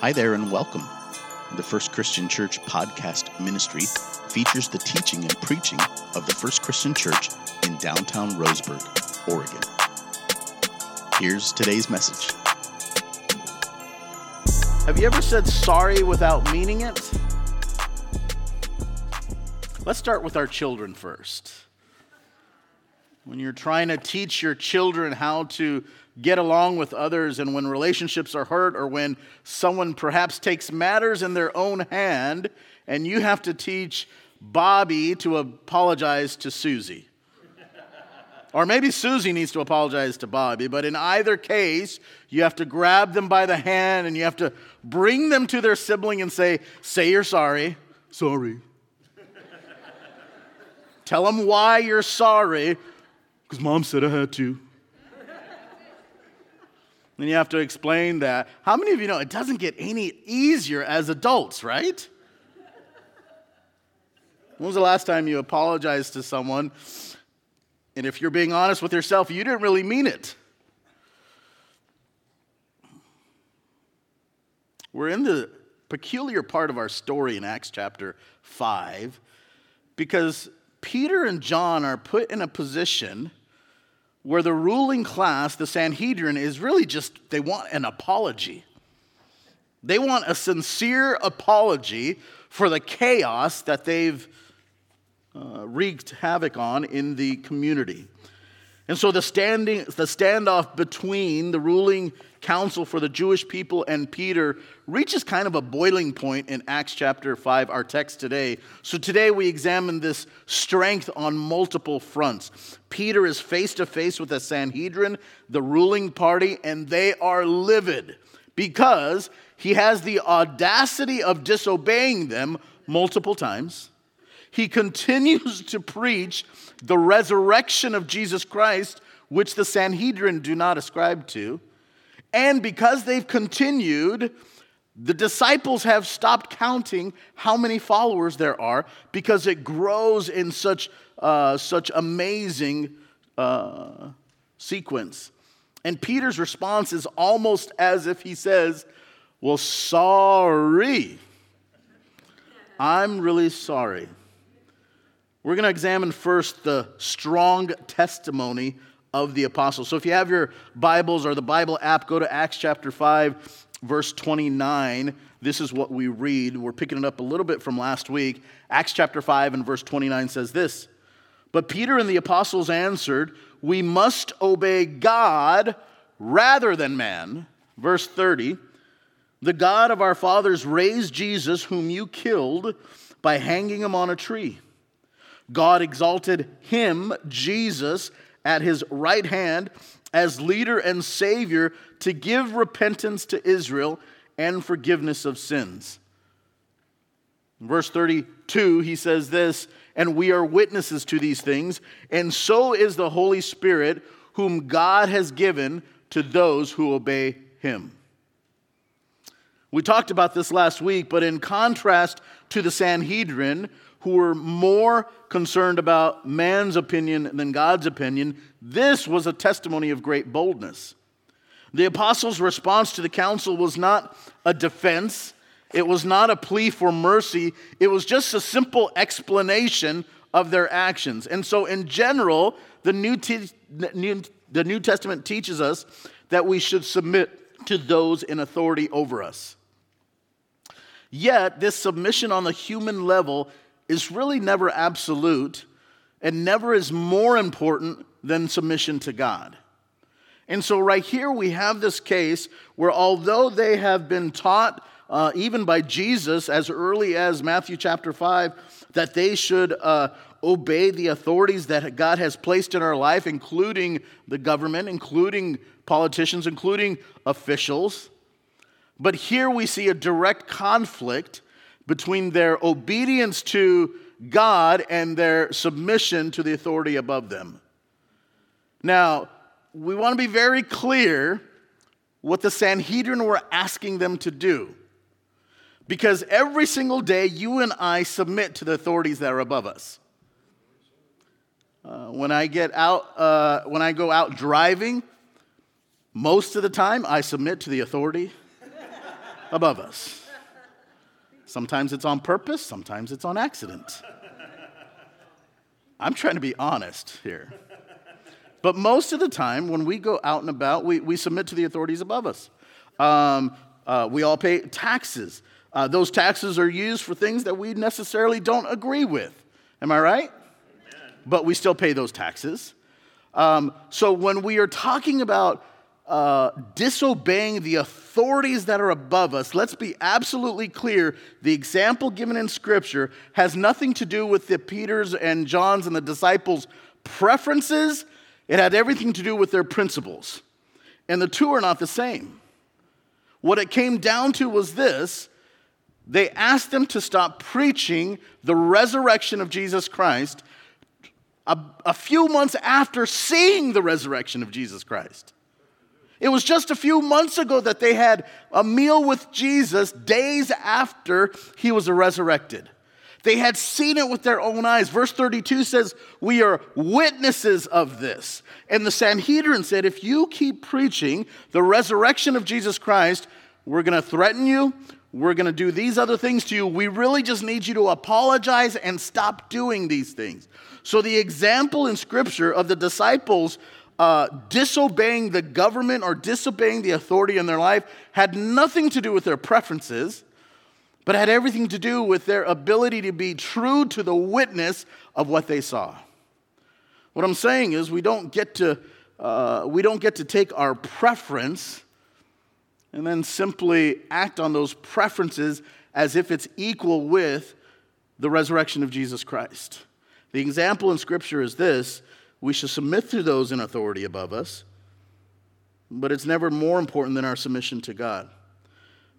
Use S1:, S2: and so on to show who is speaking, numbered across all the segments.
S1: Hi there and welcome. The First Christian Church podcast ministry features the teaching and preaching of the First Christian Church in downtown Roseburg, Oregon. Here's today's message.
S2: Have you ever said sorry without meaning it? Let's start with our children first. When you're trying to teach your children how to get along with others, and when relationships are hurt, or when someone perhaps takes matters in their own hand, and you have to teach Bobby to apologize to Susie. Or maybe Susie needs to apologize to Bobby, but in either case, you have to grab them by the hand and you have to bring them to their sibling and say, Say you're sorry. Sorry. Tell them why you're sorry, because mom said I had to. Then you have to explain that. How many of you know it doesn't get any easier as adults, right? When was the last time you apologized to someone? And if you're being honest with yourself, you didn't really mean it. We're in the peculiar part of our story in Acts chapter 5 because Peter and John are put in a position where the ruling class, the Sanhedrin, is really just, they want an apology. They want a sincere apology for the chaos that they've uh, wreaked havoc on in the community. And so the, standing, the standoff between the ruling council for the Jewish people and Peter reaches kind of a boiling point in Acts chapter 5, our text today. So today we examine this strength on multiple fronts. Peter is face to face with the Sanhedrin, the ruling party, and they are livid because he has the audacity of disobeying them multiple times. He continues to preach the resurrection of Jesus Christ, which the Sanhedrin do not ascribe to. And because they've continued, the disciples have stopped counting how many followers there are because it grows in such, uh, such amazing uh, sequence. And Peter's response is almost as if he says, Well, sorry. I'm really sorry. We're going to examine first the strong testimony of the apostles. So if you have your Bibles or the Bible app, go to Acts chapter 5, verse 29. This is what we read. We're picking it up a little bit from last week. Acts chapter 5 and verse 29 says this But Peter and the apostles answered, We must obey God rather than man. Verse 30 The God of our fathers raised Jesus, whom you killed, by hanging him on a tree. God exalted him, Jesus, at his right hand as leader and savior to give repentance to Israel and forgiveness of sins. In verse 32, he says this, and we are witnesses to these things, and so is the Holy Spirit, whom God has given to those who obey him. We talked about this last week, but in contrast to the Sanhedrin, who were more concerned about man's opinion than God's opinion, this was a testimony of great boldness. The apostles' response to the council was not a defense, it was not a plea for mercy, it was just a simple explanation of their actions. And so, in general, the New, Te- the New Testament teaches us that we should submit to those in authority over us. Yet, this submission on the human level is really never absolute and never is more important than submission to God. And so, right here, we have this case where, although they have been taught, uh, even by Jesus, as early as Matthew chapter 5, that they should uh, obey the authorities that God has placed in our life, including the government, including politicians, including officials. But here we see a direct conflict between their obedience to God and their submission to the authority above them. Now, we want to be very clear what the Sanhedrin were asking them to do. Because every single day, you and I submit to the authorities that are above us. Uh, when I get out, uh, when I go out driving, most of the time I submit to the authority above us. Sometimes it's on purpose, sometimes it's on accident. I'm trying to be honest here. But most of the time, when we go out and about, we, we submit to the authorities above us. Um, uh, we all pay taxes. Uh, those taxes are used for things that we necessarily don't agree with. Am I right? Amen. But we still pay those taxes. Um, so when we are talking about uh, disobeying the authorities that are above us, let's be absolutely clear. The example given in Scripture has nothing to do with the Peter's and John's and the disciples' preferences, it had everything to do with their principles. And the two are not the same. What it came down to was this they asked them to stop preaching the resurrection of Jesus Christ a, a few months after seeing the resurrection of Jesus Christ. It was just a few months ago that they had a meal with Jesus days after he was resurrected. They had seen it with their own eyes. Verse 32 says, We are witnesses of this. And the Sanhedrin said, If you keep preaching the resurrection of Jesus Christ, we're going to threaten you. We're going to do these other things to you. We really just need you to apologize and stop doing these things. So, the example in Scripture of the disciples uh, disobeying the government or disobeying the authority in their life had nothing to do with their preferences, but had everything to do with their ability to be true to the witness of what they saw. What I'm saying is, we don't get to, uh, we don't get to take our preference and then simply act on those preferences as if it's equal with the resurrection of Jesus Christ. The example in Scripture is this we should submit to those in authority above us, but it's never more important than our submission to God.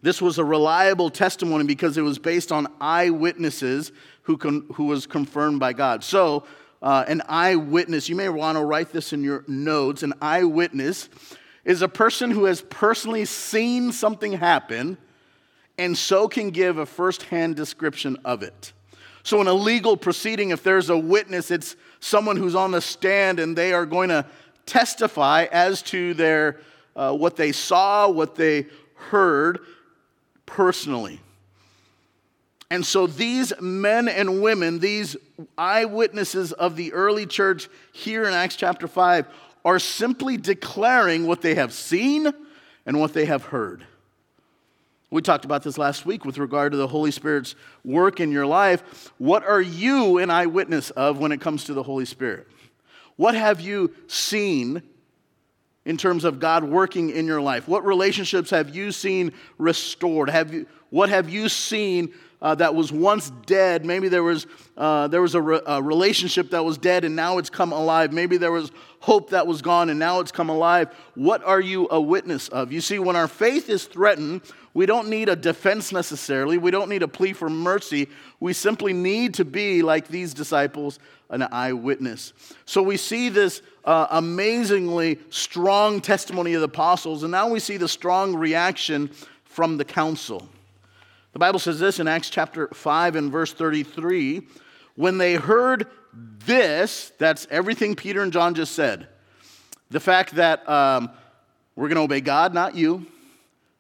S2: This was a reliable testimony because it was based on eyewitnesses who, con- who was confirmed by God. So, uh, an eyewitness, you may want to write this in your notes. An eyewitness is a person who has personally seen something happen and so can give a firsthand description of it. So, in a legal proceeding, if there's a witness, it's someone who's on the stand and they are going to testify as to their, uh, what they saw, what they heard personally. And so these men and women, these eyewitnesses of the early church here in Acts chapter 5, are simply declaring what they have seen and what they have heard. We talked about this last week with regard to the Holy Spirit's work in your life. What are you an eyewitness of when it comes to the Holy Spirit? What have you seen in terms of God working in your life? What relationships have you seen restored? Have you, what have you seen uh, that was once dead. Maybe there was, uh, there was a, re- a, relationship that was dead and now it's come alive. Maybe there was hope that was gone and now it's come alive. What are you a witness of? You see, when our faith is threatened, we don't need a defense necessarily. We don't need a plea for mercy. We simply need to be like these disciples, an eyewitness. So we see this uh, amazingly strong testimony of the apostles, and now we see the strong reaction from the council. The Bible says this in Acts chapter 5 and verse 33 when they heard this, that's everything Peter and John just said. The fact that um, we're going to obey God, not you.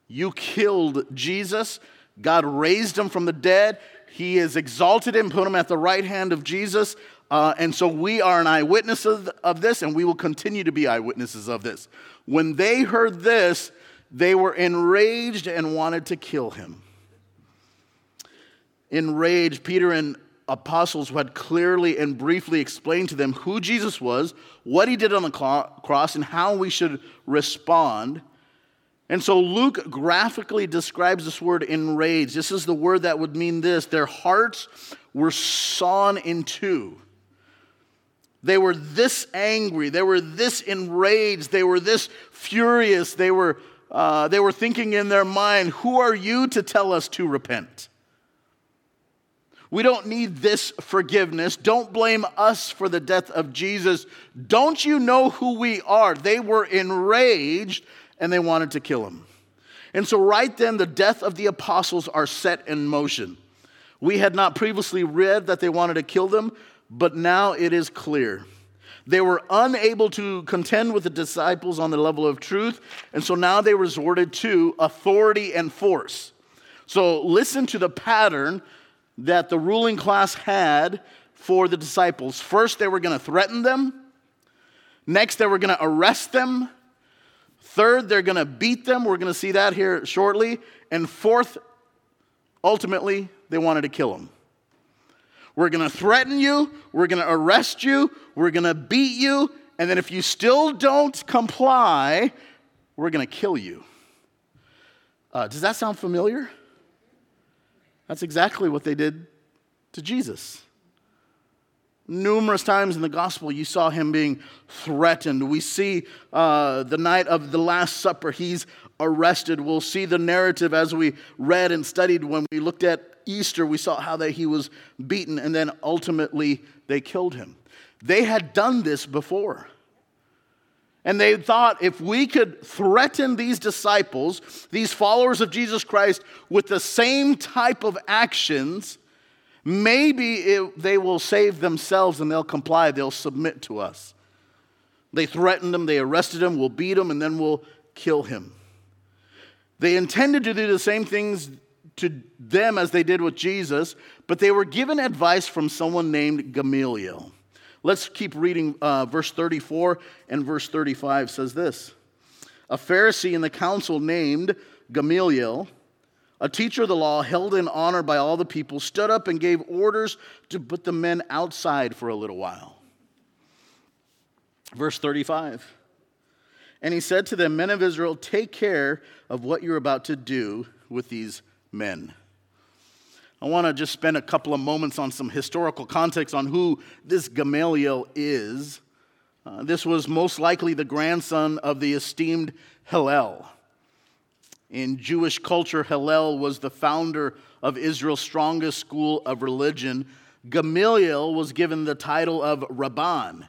S2: You killed Jesus. God raised him from the dead. He has exalted him, put him at the right hand of Jesus. Uh, and so we are an eyewitness of, of this, and we will continue to be eyewitnesses of this. When they heard this, they were enraged and wanted to kill him enraged, Peter and apostles who had clearly and briefly explained to them who Jesus was, what he did on the cross, and how we should respond. And so Luke graphically describes this word enraged. This is the word that would mean this their hearts were sawn in two. They were this angry, they were this enraged, they were this furious, they were, uh, they were thinking in their mind, Who are you to tell us to repent? We don't need this forgiveness. Don't blame us for the death of Jesus. Don't you know who we are? They were enraged and they wanted to kill him. And so, right then, the death of the apostles are set in motion. We had not previously read that they wanted to kill them, but now it is clear. They were unable to contend with the disciples on the level of truth, and so now they resorted to authority and force. So listen to the pattern that the ruling class had for the disciples. First, they were going to threaten them. Next, they were going to arrest them. Third, they're going to beat them. We're going to see that here shortly. And fourth, ultimately, they wanted to kill him. We're going to threaten you. We're going to arrest you. We're going to beat you. And then if you still don't comply, we're going to kill you. Uh, does that sound familiar? That's exactly what they did to Jesus. Numerous times in the gospel, you saw him being threatened. We see uh, the night of the Last Supper, he's arrested. We'll see the narrative as we read and studied when we looked at Easter. We saw how that he was beaten, and then ultimately they killed him. They had done this before. And they thought if we could threaten these disciples, these followers of Jesus Christ, with the same type of actions, maybe it, they will save themselves and they'll comply, they'll submit to us. They threatened him, they arrested him, we'll beat him, and then we'll kill him. They intended to do the same things to them as they did with Jesus, but they were given advice from someone named Gamaliel. Let's keep reading uh, verse 34 and verse 35 says this A Pharisee in the council named Gamaliel, a teacher of the law held in honor by all the people, stood up and gave orders to put the men outside for a little while. Verse 35 And he said to them, Men of Israel, take care of what you're about to do with these men. I want to just spend a couple of moments on some historical context on who this Gamaliel is. Uh, this was most likely the grandson of the esteemed Hillel. In Jewish culture, Hillel was the founder of Israel's strongest school of religion. Gamaliel was given the title of Rabban,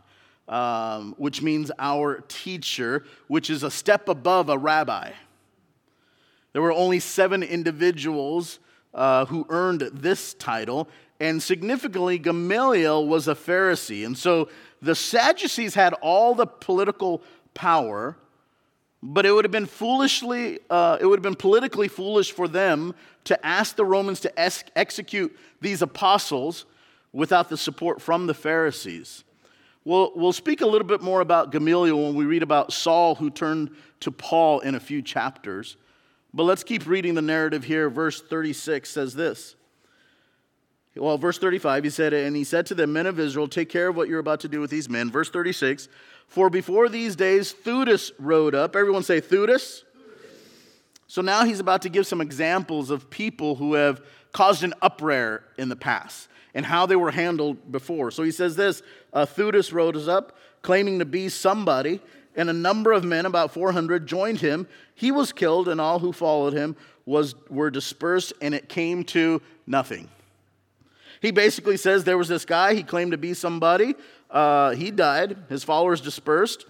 S2: um, which means our teacher, which is a step above a rabbi. There were only seven individuals uh, who earned this title. And significantly, Gamaliel was a Pharisee. And so the Sadducees had all the political power, but it would have been foolishly, uh, it would have been politically foolish for them to ask the Romans to ex- execute these apostles without the support from the Pharisees. We'll, we'll speak a little bit more about Gamaliel when we read about Saul, who turned to Paul in a few chapters. But let's keep reading the narrative here. Verse 36 says this. Well, verse 35, he said, And he said to the men of Israel, Take care of what you're about to do with these men. Verse 36, For before these days Theudas rode up. Everyone say Theudas. So now he's about to give some examples of people who have caused an uproar in the past and how they were handled before. So he says this uh, Theudas rode us up, claiming to be somebody, and a number of men, about 400, joined him. He was killed, and all who followed him was, were dispersed, and it came to nothing. He basically says there was this guy, he claimed to be somebody. Uh, he died, his followers dispersed.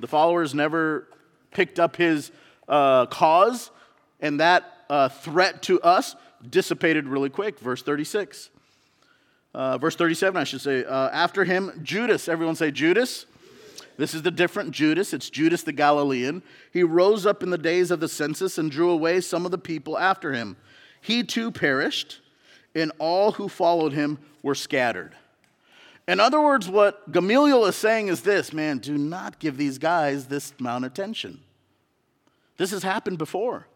S2: The followers never picked up his uh, cause, and that uh, threat to us dissipated really quick. Verse 36. Uh, verse 37, I should say. Uh, after him, Judas. Everyone say Judas. This is the different Judas. It's Judas the Galilean. He rose up in the days of the census and drew away some of the people after him. He too perished, and all who followed him were scattered. In other words, what Gamaliel is saying is this man, do not give these guys this amount of attention. This has happened before.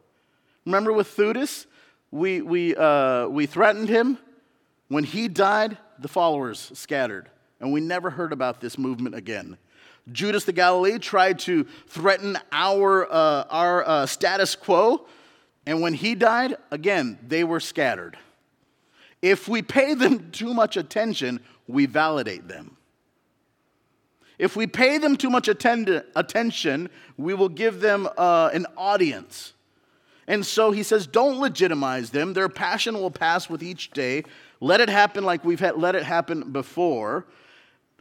S2: Remember with Theudas? We, we, uh, we threatened him. When he died, the followers scattered. And we never heard about this movement again. Judas the Galilee tried to threaten our, uh, our uh, status quo, and when he died, again, they were scattered. If we pay them too much attention, we validate them. If we pay them too much attend- attention, we will give them uh, an audience. And so he says, don't legitimize them. Their passion will pass with each day. Let it happen like we've had, let it happen before.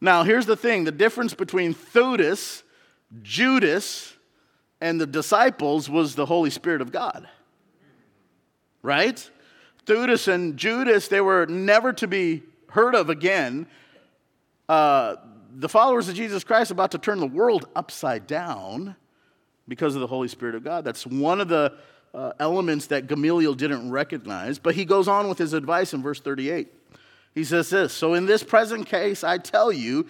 S2: Now, here's the thing the difference between Theudas, Judas, and the disciples was the Holy Spirit of God. Right? Theudas and Judas, they were never to be heard of again. Uh, the followers of Jesus Christ about to turn the world upside down because of the Holy Spirit of God. That's one of the uh, elements that Gamaliel didn't recognize. But he goes on with his advice in verse 38. He says this So in this present case, I tell you,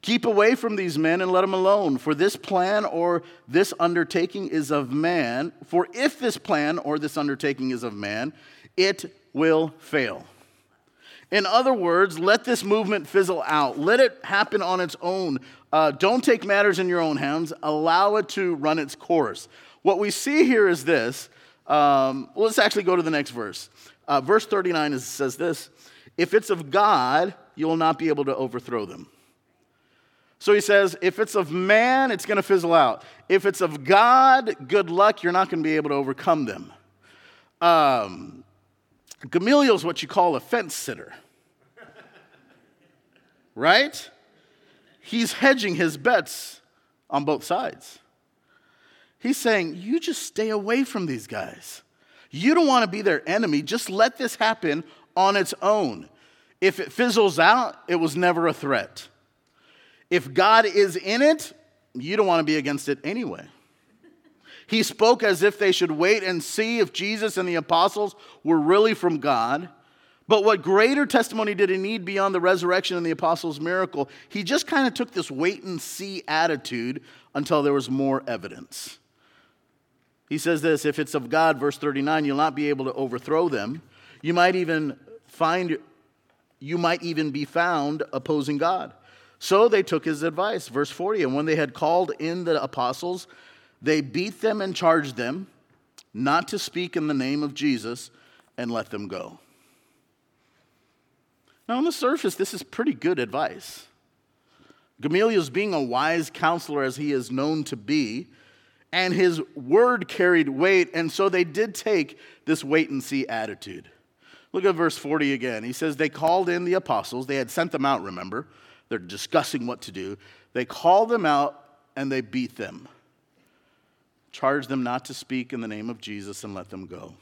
S2: keep away from these men and let them alone, for this plan or this undertaking is of man. For if this plan or this undertaking is of man, it will fail. In other words, let this movement fizzle out. Let it happen on its own. Uh, don't take matters in your own hands. Allow it to run its course. What we see here is this. Um, let's actually go to the next verse. Uh, verse 39 is, says this If it's of God, you will not be able to overthrow them. So he says, if it's of man, it's going to fizzle out. If it's of God, good luck, you're not going to be able to overcome them. Um, Gamaliel is what you call a fence sitter. right? He's hedging his bets on both sides. He's saying, You just stay away from these guys. You don't want to be their enemy. Just let this happen on its own. If it fizzles out, it was never a threat. If God is in it, you don't want to be against it anyway. He spoke as if they should wait and see if Jesus and the apostles were really from God. But what greater testimony did he need beyond the resurrection and the apostles' miracle? He just kind of took this wait and see attitude until there was more evidence. He says this if it's of God, verse 39, you'll not be able to overthrow them. You might even find, you might even be found opposing God. So they took his advice. Verse 40, and when they had called in the apostles, they beat them and charged them not to speak in the name of Jesus and let them go. Now, on the surface, this is pretty good advice. Gamaliel is being a wise counselor as he is known to be, and his word carried weight, and so they did take this wait and see attitude. Look at verse 40 again. He says, They called in the apostles. They had sent them out, remember? They're discussing what to do. They called them out and they beat them charge them not to speak in the name of Jesus, and let them go.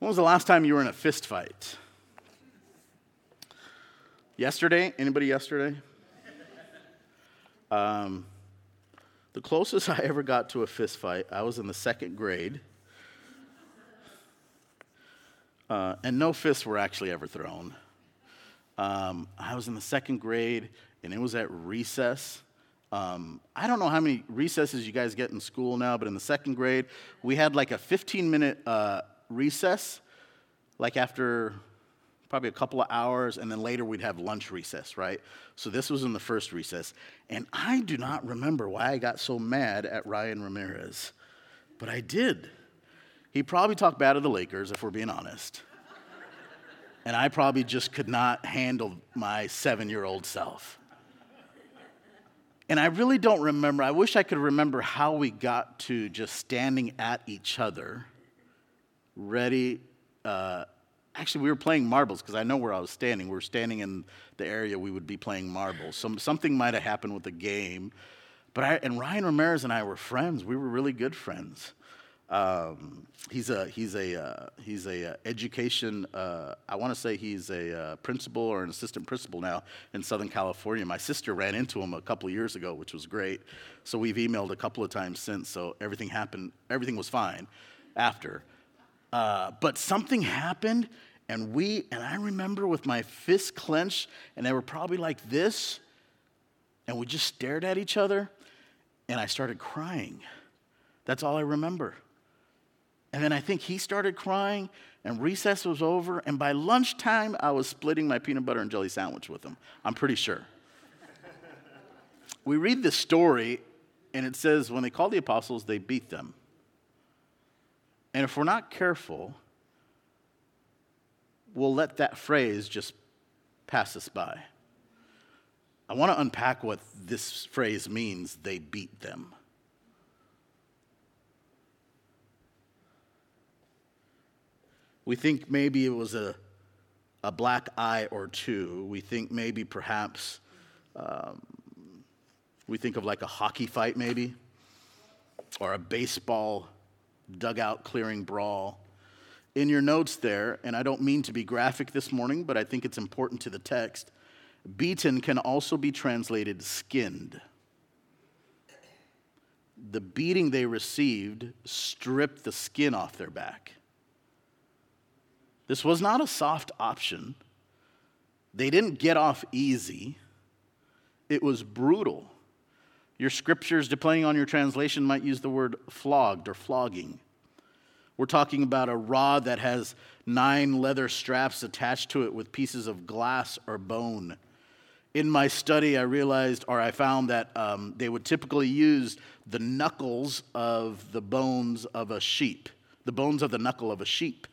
S2: When was the last time you were in a fist fight? Yesterday? Anybody yesterday? Um, the closest I ever got to a fist fight, I was in the second grade. Uh, and no fists were actually ever thrown. Um, I was in the second grade, and it was at recess. Um, I don't know how many recesses you guys get in school now, but in the second grade, we had like a 15 minute uh, recess, like after probably a couple of hours, and then later we'd have lunch recess, right? So this was in the first recess. And I do not remember why I got so mad at Ryan Ramirez, but I did. He probably talked bad of the Lakers, if we're being honest. and I probably just could not handle my seven year old self. And I really don't remember, I wish I could remember how we got to just standing at each other, ready. Uh, actually, we were playing marbles because I know where I was standing. We were standing in the area we would be playing marbles. So something might have happened with the game. But I, and Ryan Ramirez and I were friends. We were really good friends. Um, he's a he's a uh, he's a uh, education. Uh, I want to say he's a uh, principal or an assistant principal now in Southern California. My sister ran into him a couple of years ago, which was great. So we've emailed a couple of times since. So everything happened. Everything was fine after. Uh, but something happened, and we and I remember with my fists clenched, and they were probably like this, and we just stared at each other, and I started crying. That's all I remember. And then I think he started crying, and recess was over. And by lunchtime, I was splitting my peanut butter and jelly sandwich with him. I'm pretty sure. we read this story, and it says when they called the apostles, they beat them. And if we're not careful, we'll let that phrase just pass us by. I want to unpack what this phrase means they beat them. We think maybe it was a, a black eye or two. We think maybe perhaps, um, we think of like a hockey fight maybe, or a baseball dugout clearing brawl. In your notes there, and I don't mean to be graphic this morning, but I think it's important to the text, beaten can also be translated skinned. the beating they received stripped the skin off their back. This was not a soft option. They didn't get off easy, it was brutal. Your scriptures, depending on your translation, might use the word flogged or flogging. We're talking about a rod that has nine leather straps attached to it with pieces of glass or bone. In my study, I realized, or I found that um, they would typically use the knuckles of the bones of a sheep, the bones of the knuckle of a sheep.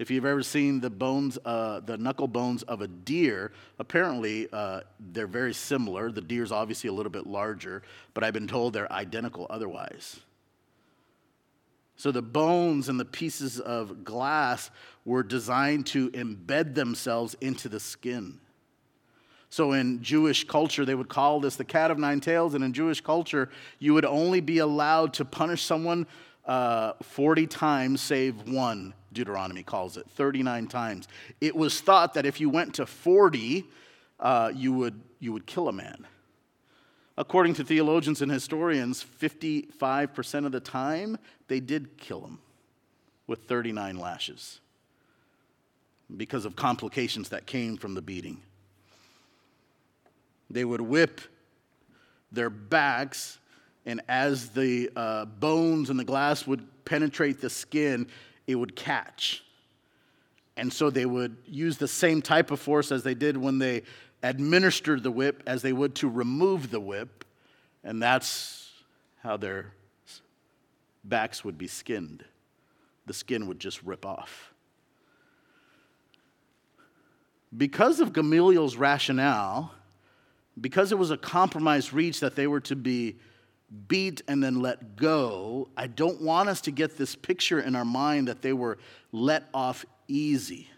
S2: If you've ever seen the bones, uh, the knuckle bones of a deer, apparently uh, they're very similar. The deer's obviously a little bit larger, but I've been told they're identical otherwise. So the bones and the pieces of glass were designed to embed themselves into the skin. So in Jewish culture, they would call this the cat of nine tails, and in Jewish culture, you would only be allowed to punish someone uh, 40 times, save one, Deuteronomy calls it, 39 times. It was thought that if you went to 40, uh, you, would, you would kill a man. According to theologians and historians, 55% of the time, they did kill him with 39 lashes because of complications that came from the beating. They would whip their backs, and as the uh, bones and the glass would penetrate the skin, it would catch. And so they would use the same type of force as they did when they administered the whip as they would to remove the whip, and that's how their backs would be skinned. The skin would just rip off. Because of Gamaliel's rationale, because it was a compromise reach that they were to be beat and then let go, I don't want us to get this picture in our mind that they were let off easy.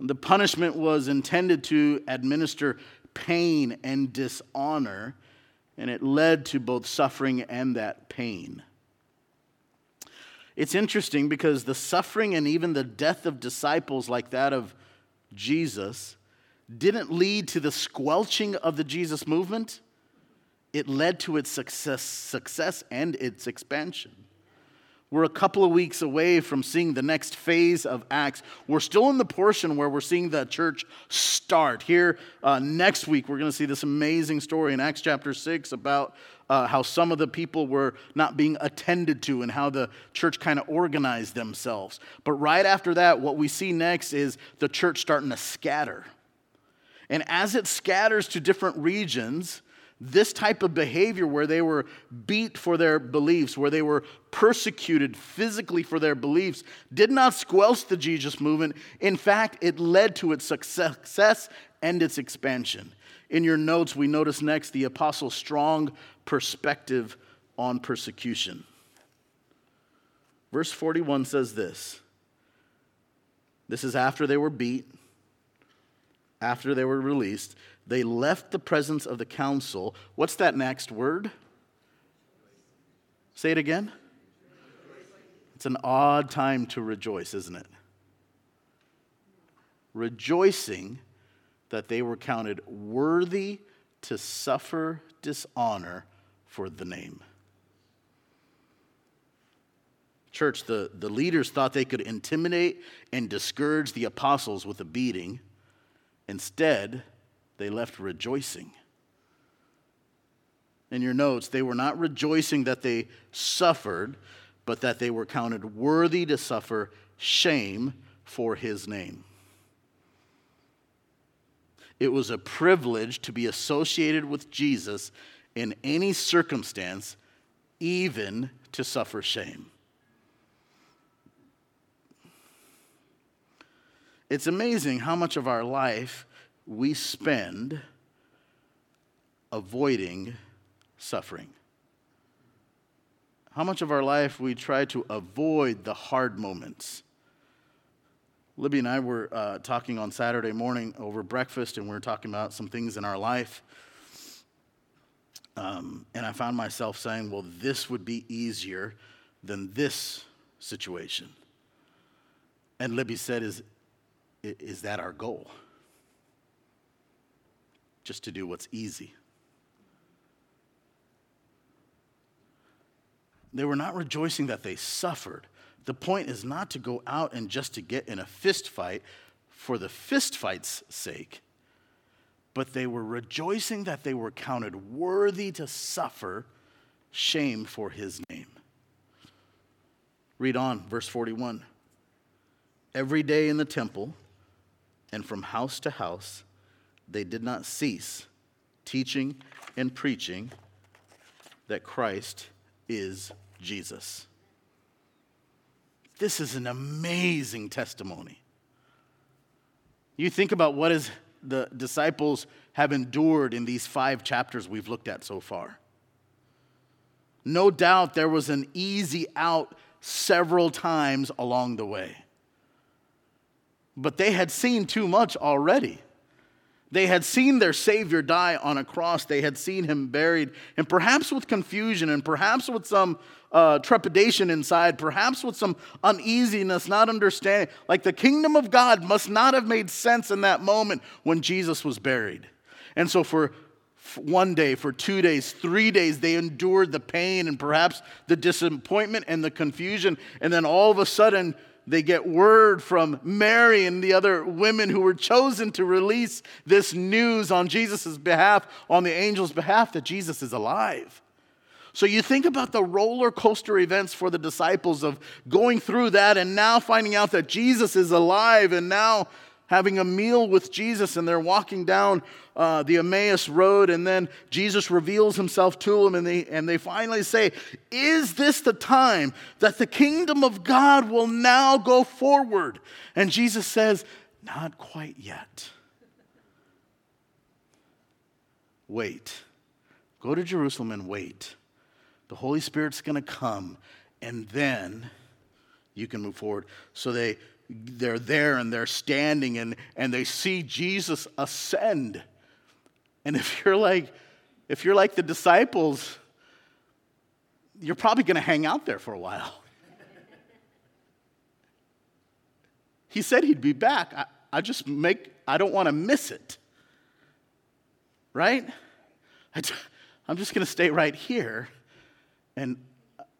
S2: The punishment was intended to administer pain and dishonor, and it led to both suffering and that pain. It's interesting because the suffering and even the death of disciples like that of Jesus didn't lead to the squelching of the Jesus movement, it led to its success, success and its expansion. We're a couple of weeks away from seeing the next phase of Acts. We're still in the portion where we're seeing the church start. Here, uh, next week, we're going to see this amazing story in Acts chapter 6 about uh, how some of the people were not being attended to and how the church kind of organized themselves. But right after that, what we see next is the church starting to scatter. And as it scatters to different regions, this type of behavior where they were beat for their beliefs, where they were persecuted physically for their beliefs, did not squelch the Jesus movement. In fact, it led to its success and its expansion. In your notes, we notice next the apostle's strong perspective on persecution. Verse 41 says this this is after they were beat, after they were released. They left the presence of the council. What's that next word? Say it again. It's an odd time to rejoice, isn't it? Rejoicing that they were counted worthy to suffer dishonor for the name. Church, the, the leaders thought they could intimidate and discourage the apostles with a beating. Instead, they left rejoicing. In your notes, they were not rejoicing that they suffered, but that they were counted worthy to suffer shame for his name. It was a privilege to be associated with Jesus in any circumstance, even to suffer shame. It's amazing how much of our life we spend avoiding suffering. How much of our life we try to avoid the hard moments. Libby and I were uh, talking on Saturday morning over breakfast, and we were talking about some things in our life. Um, and I found myself saying, well, this would be easier than this situation. And Libby said, is, is that our goal? Just to do what's easy. they were not rejoicing that they suffered. The point is not to go out and just to get in a fist fight for the fist fight's sake, but they were rejoicing that they were counted worthy to suffer shame for his name. Read on, verse 41. Every day in the temple and from house to house, they did not cease teaching and preaching that Christ is Jesus. This is an amazing testimony. You think about what is the disciples have endured in these five chapters we've looked at so far. No doubt there was an easy out several times along the way. But they had seen too much already. They had seen their Savior die on a cross. They had seen him buried, and perhaps with confusion and perhaps with some uh, trepidation inside, perhaps with some uneasiness, not understanding. Like the kingdom of God must not have made sense in that moment when Jesus was buried. And so, for one day, for two days, three days, they endured the pain and perhaps the disappointment and the confusion. And then all of a sudden, they get word from Mary and the other women who were chosen to release this news on Jesus' behalf, on the angel's behalf, that Jesus is alive. So you think about the roller coaster events for the disciples of going through that and now finding out that Jesus is alive and now having a meal with Jesus and they're walking down uh, the Emmaus road and then Jesus reveals himself to them and they, and they finally say, Is this the time that the kingdom of God will now go forward? And Jesus says, Not quite yet. Wait. Go to Jerusalem and wait. The Holy Spirit's going to come and then you can move forward. So they they're there and they're standing and, and they see Jesus ascend. And if you're like, if you're like the disciples, you're probably going to hang out there for a while. he said he'd be back. I, I just make, I don't want to miss it. Right? I, I'm just going to stay right here. And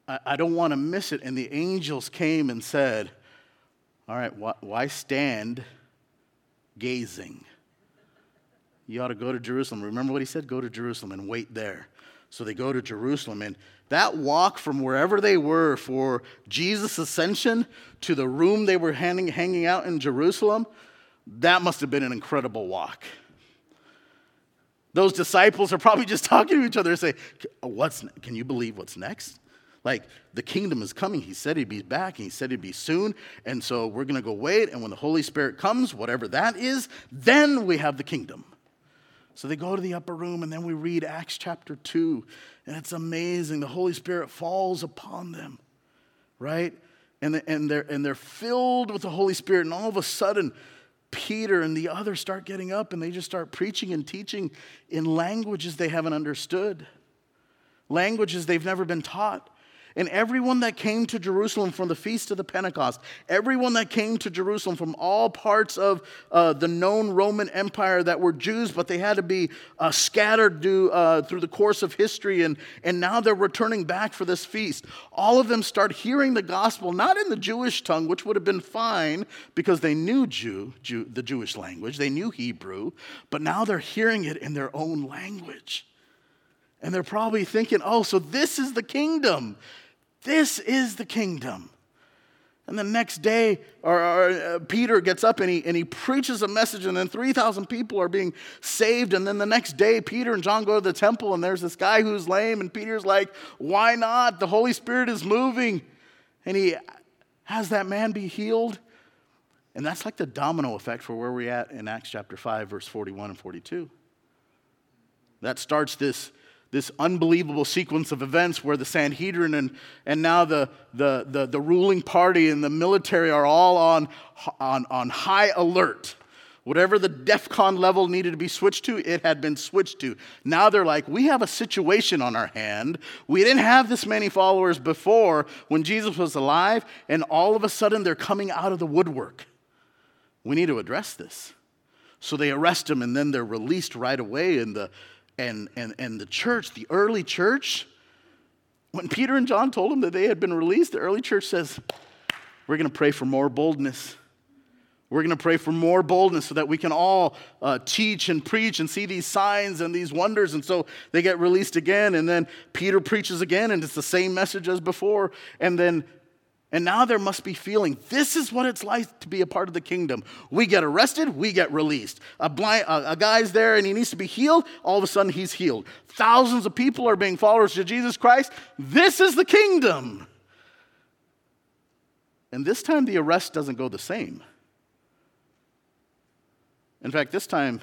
S2: I, I don't want to miss it. And the angels came and said, all right, why stand gazing? You ought to go to Jerusalem. Remember what he said? Go to Jerusalem and wait there. So they go to Jerusalem, and that walk from wherever they were for Jesus' ascension to the room they were hanging, hanging out in Jerusalem, that must have been an incredible walk. Those disciples are probably just talking to each other and say, What's, Can you believe what's next? Like, the kingdom is coming. He said he'd be back, and he said he'd be soon. And so we're going to go wait. And when the Holy Spirit comes, whatever that is, then we have the kingdom. So they go to the upper room, and then we read Acts chapter 2. And it's amazing. The Holy Spirit falls upon them, right? And, and, they're, and they're filled with the Holy Spirit. And all of a sudden, Peter and the others start getting up and they just start preaching and teaching in languages they haven't understood, languages they've never been taught. And everyone that came to Jerusalem from the feast of the Pentecost, everyone that came to Jerusalem from all parts of uh, the known Roman Empire that were Jews, but they had to be uh, scattered due, uh, through the course of history, and, and now they're returning back for this feast. All of them start hearing the gospel, not in the Jewish tongue, which would have been fine because they knew Jew, Jew the Jewish language, they knew Hebrew, but now they're hearing it in their own language. And they're probably thinking, oh, so this is the kingdom. This is the kingdom. And the next day, or uh, Peter gets up and he, and he preaches a message, and then 3,000 people are being saved. And then the next day, Peter and John go to the temple, and there's this guy who's lame, and Peter's like, Why not? The Holy Spirit is moving. And he has that man be healed. And that's like the domino effect for where we're at in Acts chapter 5, verse 41 and 42. That starts this this unbelievable sequence of events where the Sanhedrin and, and now the, the, the, the ruling party and the military are all on, on, on high alert. Whatever the DEFCON level needed to be switched to, it had been switched to. Now they're like, we have a situation on our hand. We didn't have this many followers before when Jesus was alive, and all of a sudden they're coming out of the woodwork. We need to address this. So they arrest him, and then they're released right away, and the, and, and, and the church, the early church, when Peter and John told them that they had been released, the early church says, We're going to pray for more boldness. We're going to pray for more boldness so that we can all uh, teach and preach and see these signs and these wonders. And so they get released again. And then Peter preaches again, and it's the same message as before. And then, and now there must be feeling this is what it's like to be a part of the kingdom. We get arrested, we get released. A, blind, a, a guy's there and he needs to be healed. All of a sudden, he's healed. Thousands of people are being followers of Jesus Christ. This is the kingdom. And this time, the arrest doesn't go the same. In fact, this time,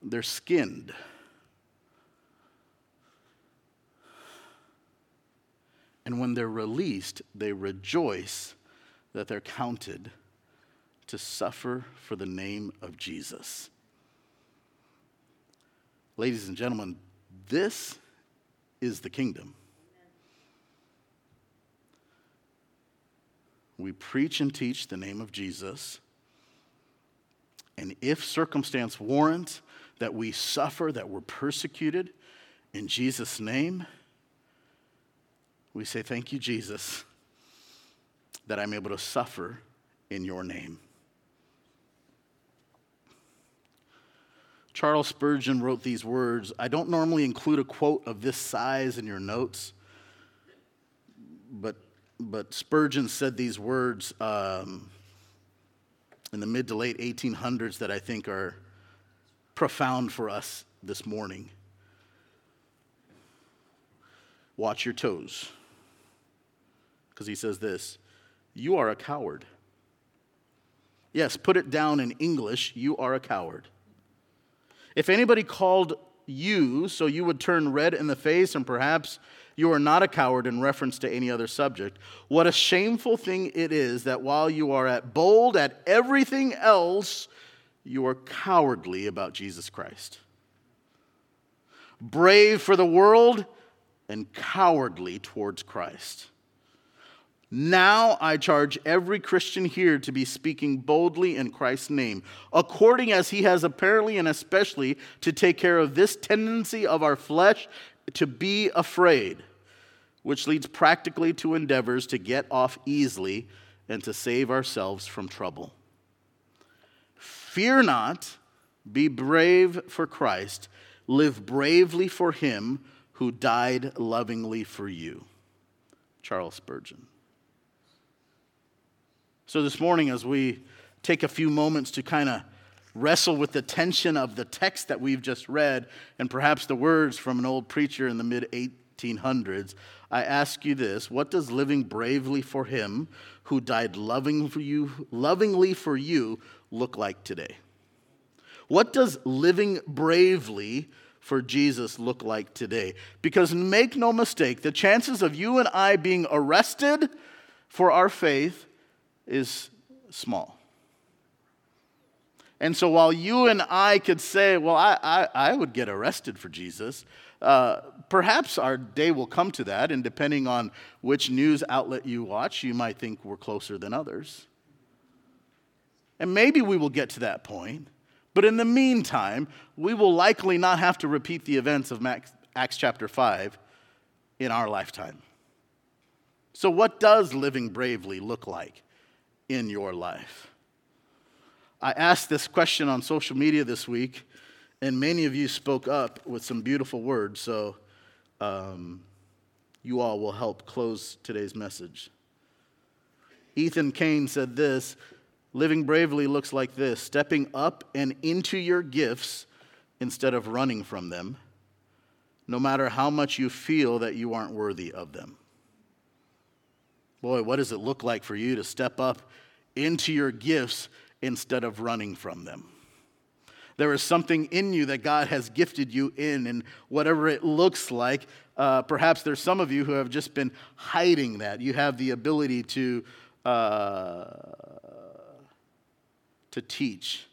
S2: they're skinned. And when they're released, they rejoice that they're counted to suffer for the name of Jesus. Ladies and gentlemen, this is the kingdom. We preach and teach the name of Jesus and if circumstance warrants that we suffer, that we're persecuted in Jesus' name, we say, Thank you, Jesus, that I'm able to suffer in your name. Charles Spurgeon wrote these words. I don't normally include a quote of this size in your notes, but, but Spurgeon said these words. Um, in the mid to late 1800s that I think are profound for us this morning. Watch your toes. Because he says this You are a coward. Yes, put it down in English you are a coward. If anybody called you so you would turn red in the face and perhaps you are not a coward in reference to any other subject. What a shameful thing it is that while you are at bold at everything else, you are cowardly about Jesus Christ. Brave for the world and cowardly towards Christ. Now I charge every Christian here to be speaking boldly in Christ's name, according as he has apparently and especially to take care of this tendency of our flesh to be afraid, which leads practically to endeavors to get off easily and to save ourselves from trouble. Fear not, be brave for Christ, live bravely for him who died lovingly for you. Charles Spurgeon. So, this morning, as we take a few moments to kind of wrestle with the tension of the text that we've just read and perhaps the words from an old preacher in the mid 1800s, I ask you this what does living bravely for him who died loving for you, lovingly for you look like today? What does living bravely for Jesus look like today? Because make no mistake, the chances of you and I being arrested for our faith is small. And so while you and I could say, well, I, I, I would get arrested for Jesus, uh, perhaps our day will come to that. And depending on which news outlet you watch, you might think we're closer than others. And maybe we will get to that point. But in the meantime, we will likely not have to repeat the events of Acts chapter 5 in our lifetime. So, what does living bravely look like in your life? I asked this question on social media this week, and many of you spoke up with some beautiful words. So um, you all will help close today's message. Ethan Kane said this Living bravely looks like this stepping up and into your gifts instead of running from them, no matter how much you feel that you aren't worthy of them. Boy, what does it look like for you to step up into your gifts instead of running from them. There is something in you that God has gifted you in, and whatever it looks like, uh, perhaps there's some of you who have just been hiding that. You have the ability to, uh, to teach,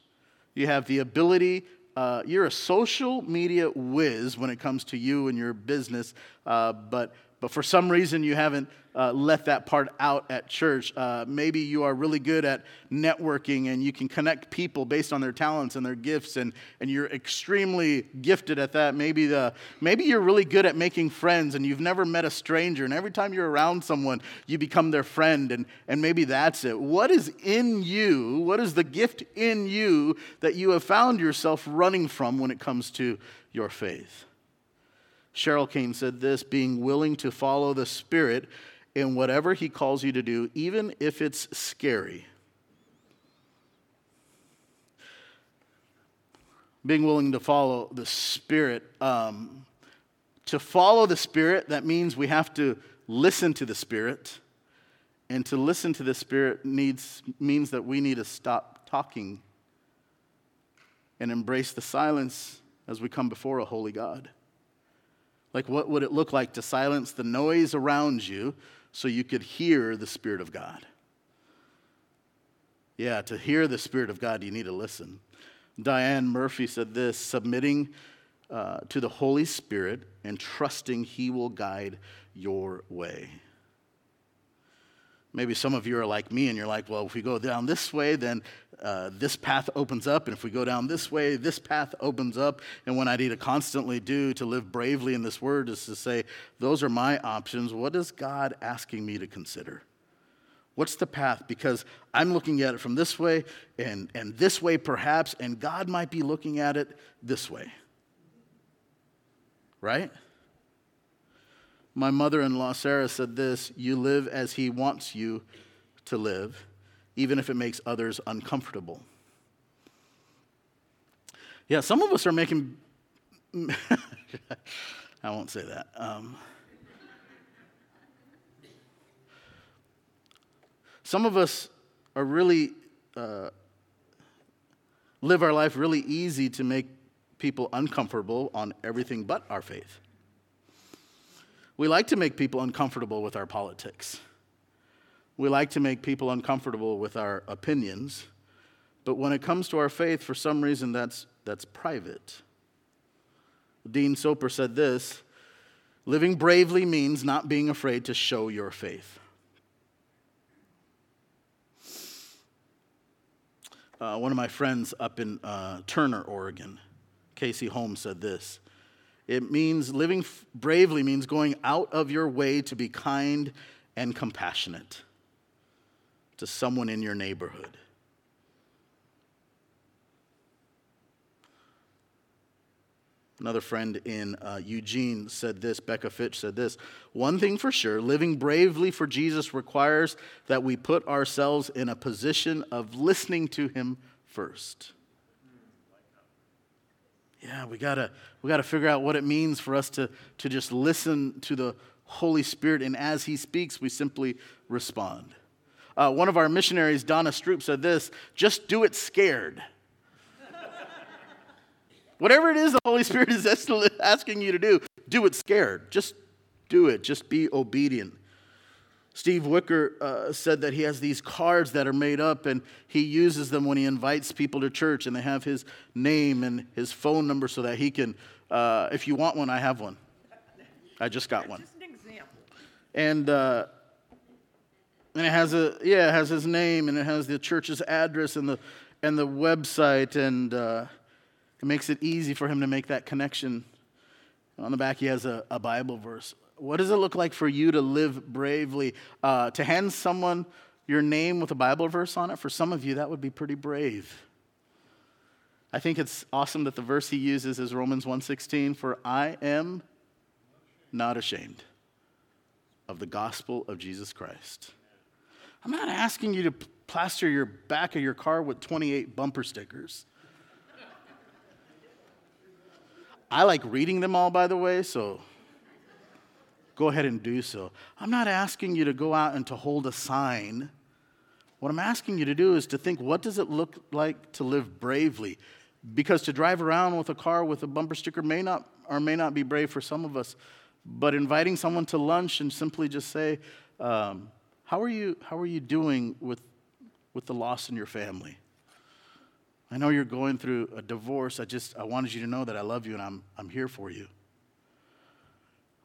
S2: you have the ability uh, you're a social media whiz when it comes to you and your business, uh, but but for some reason you haven't uh, let that part out at church. Uh, maybe you are really good at networking and you can connect people based on their talents and their gifts, and, and you're extremely gifted at that. Maybe, the, maybe you're really good at making friends and you've never met a stranger, and every time you're around someone, you become their friend, and, and maybe that's it. What is in you? What is the gift in you that you have found yourself running from when it comes to your faith? Cheryl Kane said this being willing to follow the Spirit in whatever He calls you to do, even if it's scary. Being willing to follow the Spirit. Um, to follow the Spirit, that means we have to listen to the Spirit. And to listen to the Spirit needs, means that we need to stop talking and embrace the silence as we come before a holy God. Like, what would it look like to silence the noise around you so you could hear the Spirit of God? Yeah, to hear the Spirit of God, you need to listen. Diane Murphy said this submitting uh, to the Holy Spirit and trusting He will guide your way. Maybe some of you are like me and you're like, well, if we go down this way, then uh, this path opens up. And if we go down this way, this path opens up. And what I need to constantly do to live bravely in this word is to say, those are my options. What is God asking me to consider? What's the path? Because I'm looking at it from this way and, and this way perhaps, and God might be looking at it this way. Right? My mother in law, Sarah, said this You live as He wants you to live, even if it makes others uncomfortable. Yeah, some of us are making. I won't say that. Um, some of us are really uh, live our life really easy to make people uncomfortable on everything but our faith. We like to make people uncomfortable with our politics. We like to make people uncomfortable with our opinions. But when it comes to our faith, for some reason, that's, that's private. Dean Soper said this living bravely means not being afraid to show your faith. Uh, one of my friends up in uh, Turner, Oregon, Casey Holmes, said this it means living bravely means going out of your way to be kind and compassionate to someone in your neighborhood. Another friend in uh, Eugene said this, Becca Fitch said this One thing for sure, living bravely for Jesus requires that we put ourselves in a position of listening to him first. Yeah, we gotta, we gotta figure out what it means for us to, to just listen to the Holy Spirit, and as He speaks, we simply respond. Uh, one of our missionaries, Donna Stroop, said this just do it scared. Whatever it is the Holy Spirit is asking you to do, do it scared. Just do it. Just be obedient. Steve Wicker uh, said that he has these cards that are made up and he uses them when he invites people to church and they have his name and his phone number so that he can, uh, if you want one, I have one. I just got one.
S3: Just an example.
S2: And, uh, and it has a, yeah, it has his name and it has the church's address and the, and the website and uh, it makes it easy for him to make that connection. On the back, he has a, a Bible verse. What does it look like for you to live bravely? Uh, to hand someone your name with a Bible verse on it, for some of you, that would be pretty brave. I think it's awesome that the verse he uses is Romans 1:16 for I am not ashamed of the gospel of Jesus Christ. I'm not asking you to plaster your back of your car with 28 bumper stickers. I like reading them all by the way, so go ahead and do so. I'm not asking you to go out and to hold a sign. What I'm asking you to do is to think what does it look like to live bravely? Because to drive around with a car with a bumper sticker may not or may not be brave for some of us, but inviting someone to lunch and simply just say, um, how, are you, how are you doing with, with the loss in your family? I know you're going through a divorce. I just I wanted you to know that I love you and I'm, I'm here for you.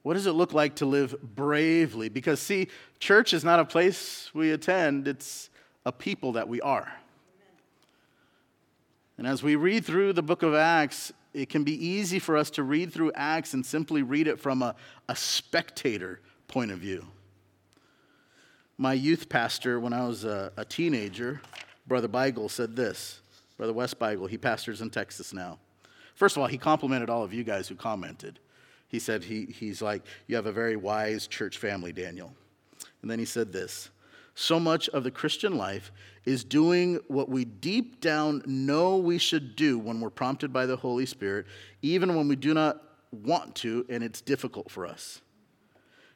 S2: What does it look like to live bravely? Because, see, church is not a place we attend, it's a people that we are. And as we read through the book of Acts, it can be easy for us to read through Acts and simply read it from a, a spectator point of view. My youth pastor, when I was a, a teenager, Brother Beigel, said this. Brother Wes Beigel, he pastors in Texas now. First of all, he complimented all of you guys who commented. He said, he, he's like, You have a very wise church family, Daniel. And then he said this So much of the Christian life is doing what we deep down know we should do when we're prompted by the Holy Spirit, even when we do not want to and it's difficult for us.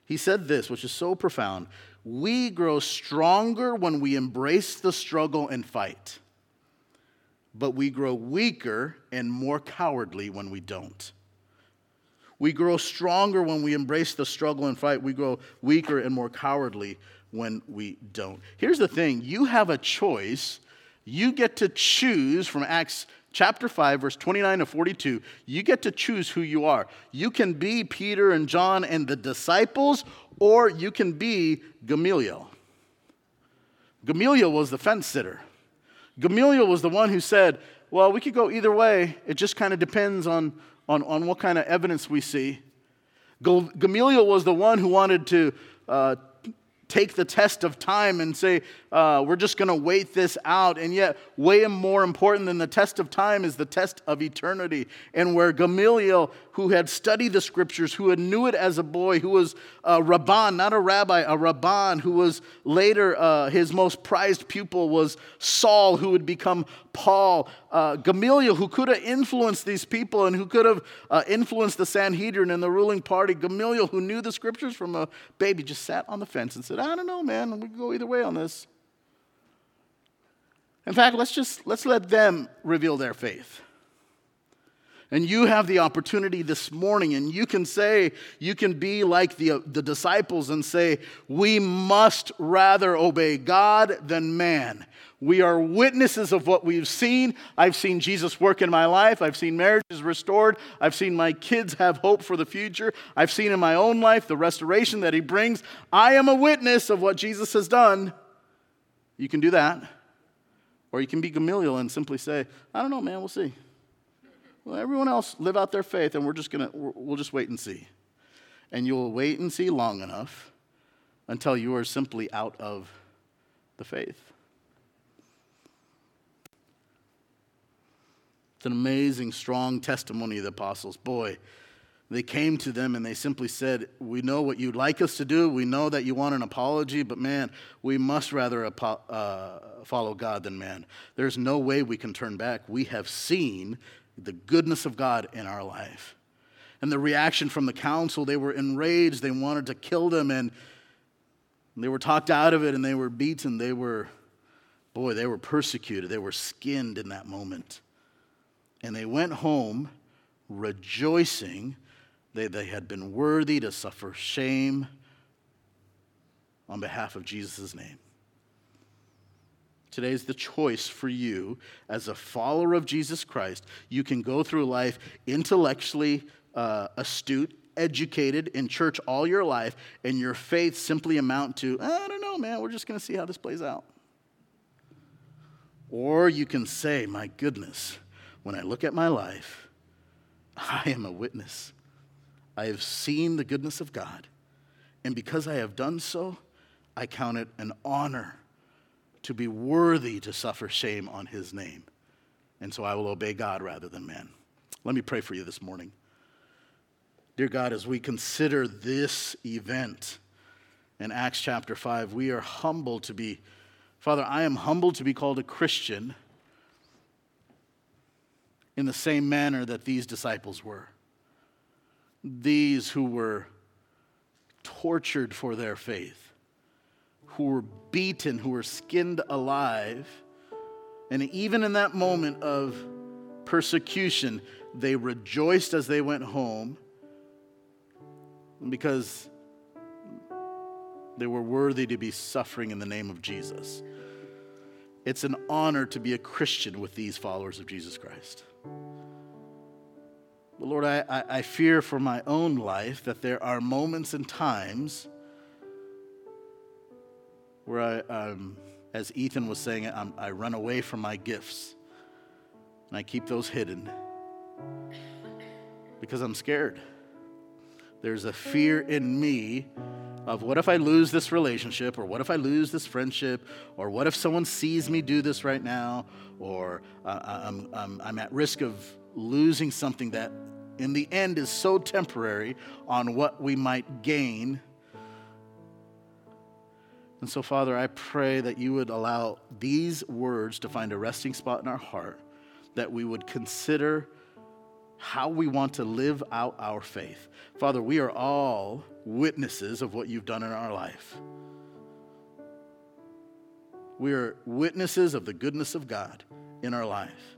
S2: He said this, which is so profound we grow stronger when we embrace the struggle and fight, but we grow weaker and more cowardly when we don't. We grow stronger when we embrace the struggle and fight. We grow weaker and more cowardly when we don't. Here's the thing you have a choice. You get to choose from Acts chapter 5, verse 29 to 42. You get to choose who you are. You can be Peter and John and the disciples, or you can be Gamaliel. Gamaliel was the fence sitter. Gamaliel was the one who said, Well, we could go either way. It just kind of depends on, on, on what kind of evidence we see. Gamaliel was the one who wanted to uh, take the test of time and say, uh, we're just going to wait this out. And yet, way more important than the test of time is the test of eternity. And where Gamaliel, who had studied the scriptures, who had knew it as a boy, who was a rabban, not a rabbi, a rabban, who was later uh, his most prized pupil was Saul, who would become Paul. Uh, Gamaliel, who could have influenced these people and who could have uh, influenced the Sanhedrin and the ruling party. Gamaliel, who knew the scriptures from a baby, just sat on the fence and said, I don't know, man, we can go either way on this. In fact, let's just let's let them reveal their faith. And you have the opportunity this morning, and you can say, you can be like the, the disciples and say, We must rather obey God than man. We are witnesses of what we've seen. I've seen Jesus work in my life. I've seen marriages restored. I've seen my kids have hope for the future. I've seen in my own life the restoration that He brings. I am a witness of what Jesus has done. You can do that. Or you can be Gamaliel and simply say, I don't know, man, we'll see. Well, everyone else live out their faith, and we're just gonna we'll just wait and see. And you'll wait and see long enough until you are simply out of the faith. It's an amazing, strong testimony of the apostles. Boy, they came to them and they simply said, We know what you'd like us to do. We know that you want an apology, but man, we must rather uh, follow God than man. There's no way we can turn back. We have seen the goodness of God in our life. And the reaction from the council, they were enraged. They wanted to kill them, and they were talked out of it, and they were beaten. They were, boy, they were persecuted. They were skinned in that moment. And they went home rejoicing that they had been worthy to suffer shame on behalf of Jesus' name. Today is the choice for you as a follower of Jesus Christ. You can go through life intellectually uh, astute, educated in church all your life, and your faith simply amount to, I don't know, man, we're just going to see how this plays out. Or you can say, my goodness, when I look at my life, I am a witness I have seen the goodness of God. And because I have done so, I count it an honor to be worthy to suffer shame on his name. And so I will obey God rather than man. Let me pray for you this morning. Dear God, as we consider this event in Acts chapter 5, we are humbled to be, Father, I am humbled to be called a Christian in the same manner that these disciples were these who were tortured for their faith, who were beaten, who were skinned alive. And even in that moment of persecution, they rejoiced as they went home because they were worthy to be suffering in the name of Jesus. It's an honor to be a Christian with these followers of Jesus Christ. But Lord, I, I, I fear for my own life that there are moments and times where I, um, as Ethan was saying, I'm, I run away from my gifts and I keep those hidden because I'm scared. There's a fear in me of what if I lose this relationship, or what if I lose this friendship, or what if someone sees me do this right now, or uh, I'm, I'm, I'm at risk of losing something that in the end is so temporary on what we might gain. And so, Father, I pray that you would allow these words to find a resting spot in our heart, that we would consider how we want to live out our faith. Father, we are all witnesses of what you've done in our life. We are witnesses of the goodness of God in our life.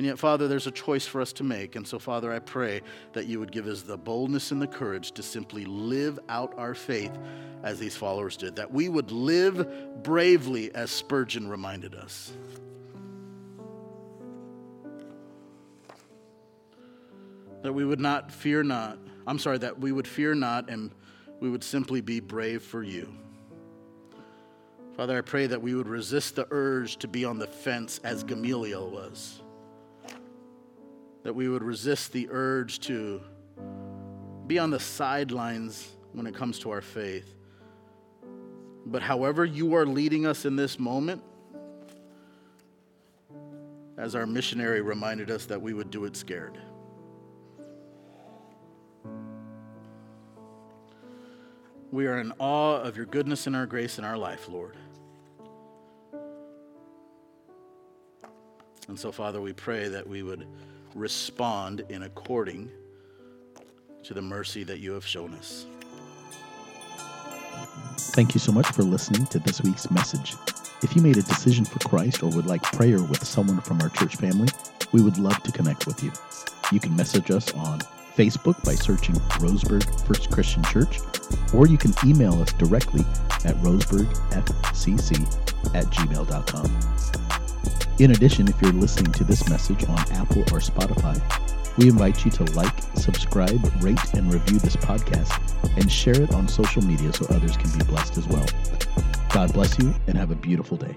S2: And yet, Father, there's a choice for us to make. And so, Father, I pray that you would give us the boldness and the courage to simply live out our faith as these followers did, that we would live bravely as Spurgeon reminded us. That we would not fear not. I'm sorry, that we would fear not and we would simply be brave for you. Father, I pray that we would resist the urge to be on the fence as Gamaliel was. That we would resist the urge to be on the sidelines when it comes to our faith. But however you are leading us in this moment, as our missionary reminded us that we would do it scared. We are in awe of your goodness and our grace in our life, Lord. And so, Father, we pray that we would respond in according to the mercy that you have shown us.
S1: Thank you so much for listening to this week's message. If you made a decision for Christ or would like prayer with someone from our church family, we would love to connect with you. You can message us on Facebook by searching Roseburg First Christian Church, or you can email us directly at roseburgfcc at gmail.com. In addition, if you're listening to this message on Apple or Spotify, we invite you to like, subscribe, rate, and review this podcast and share it on social media so others can be blessed as well. God bless you and have a beautiful day.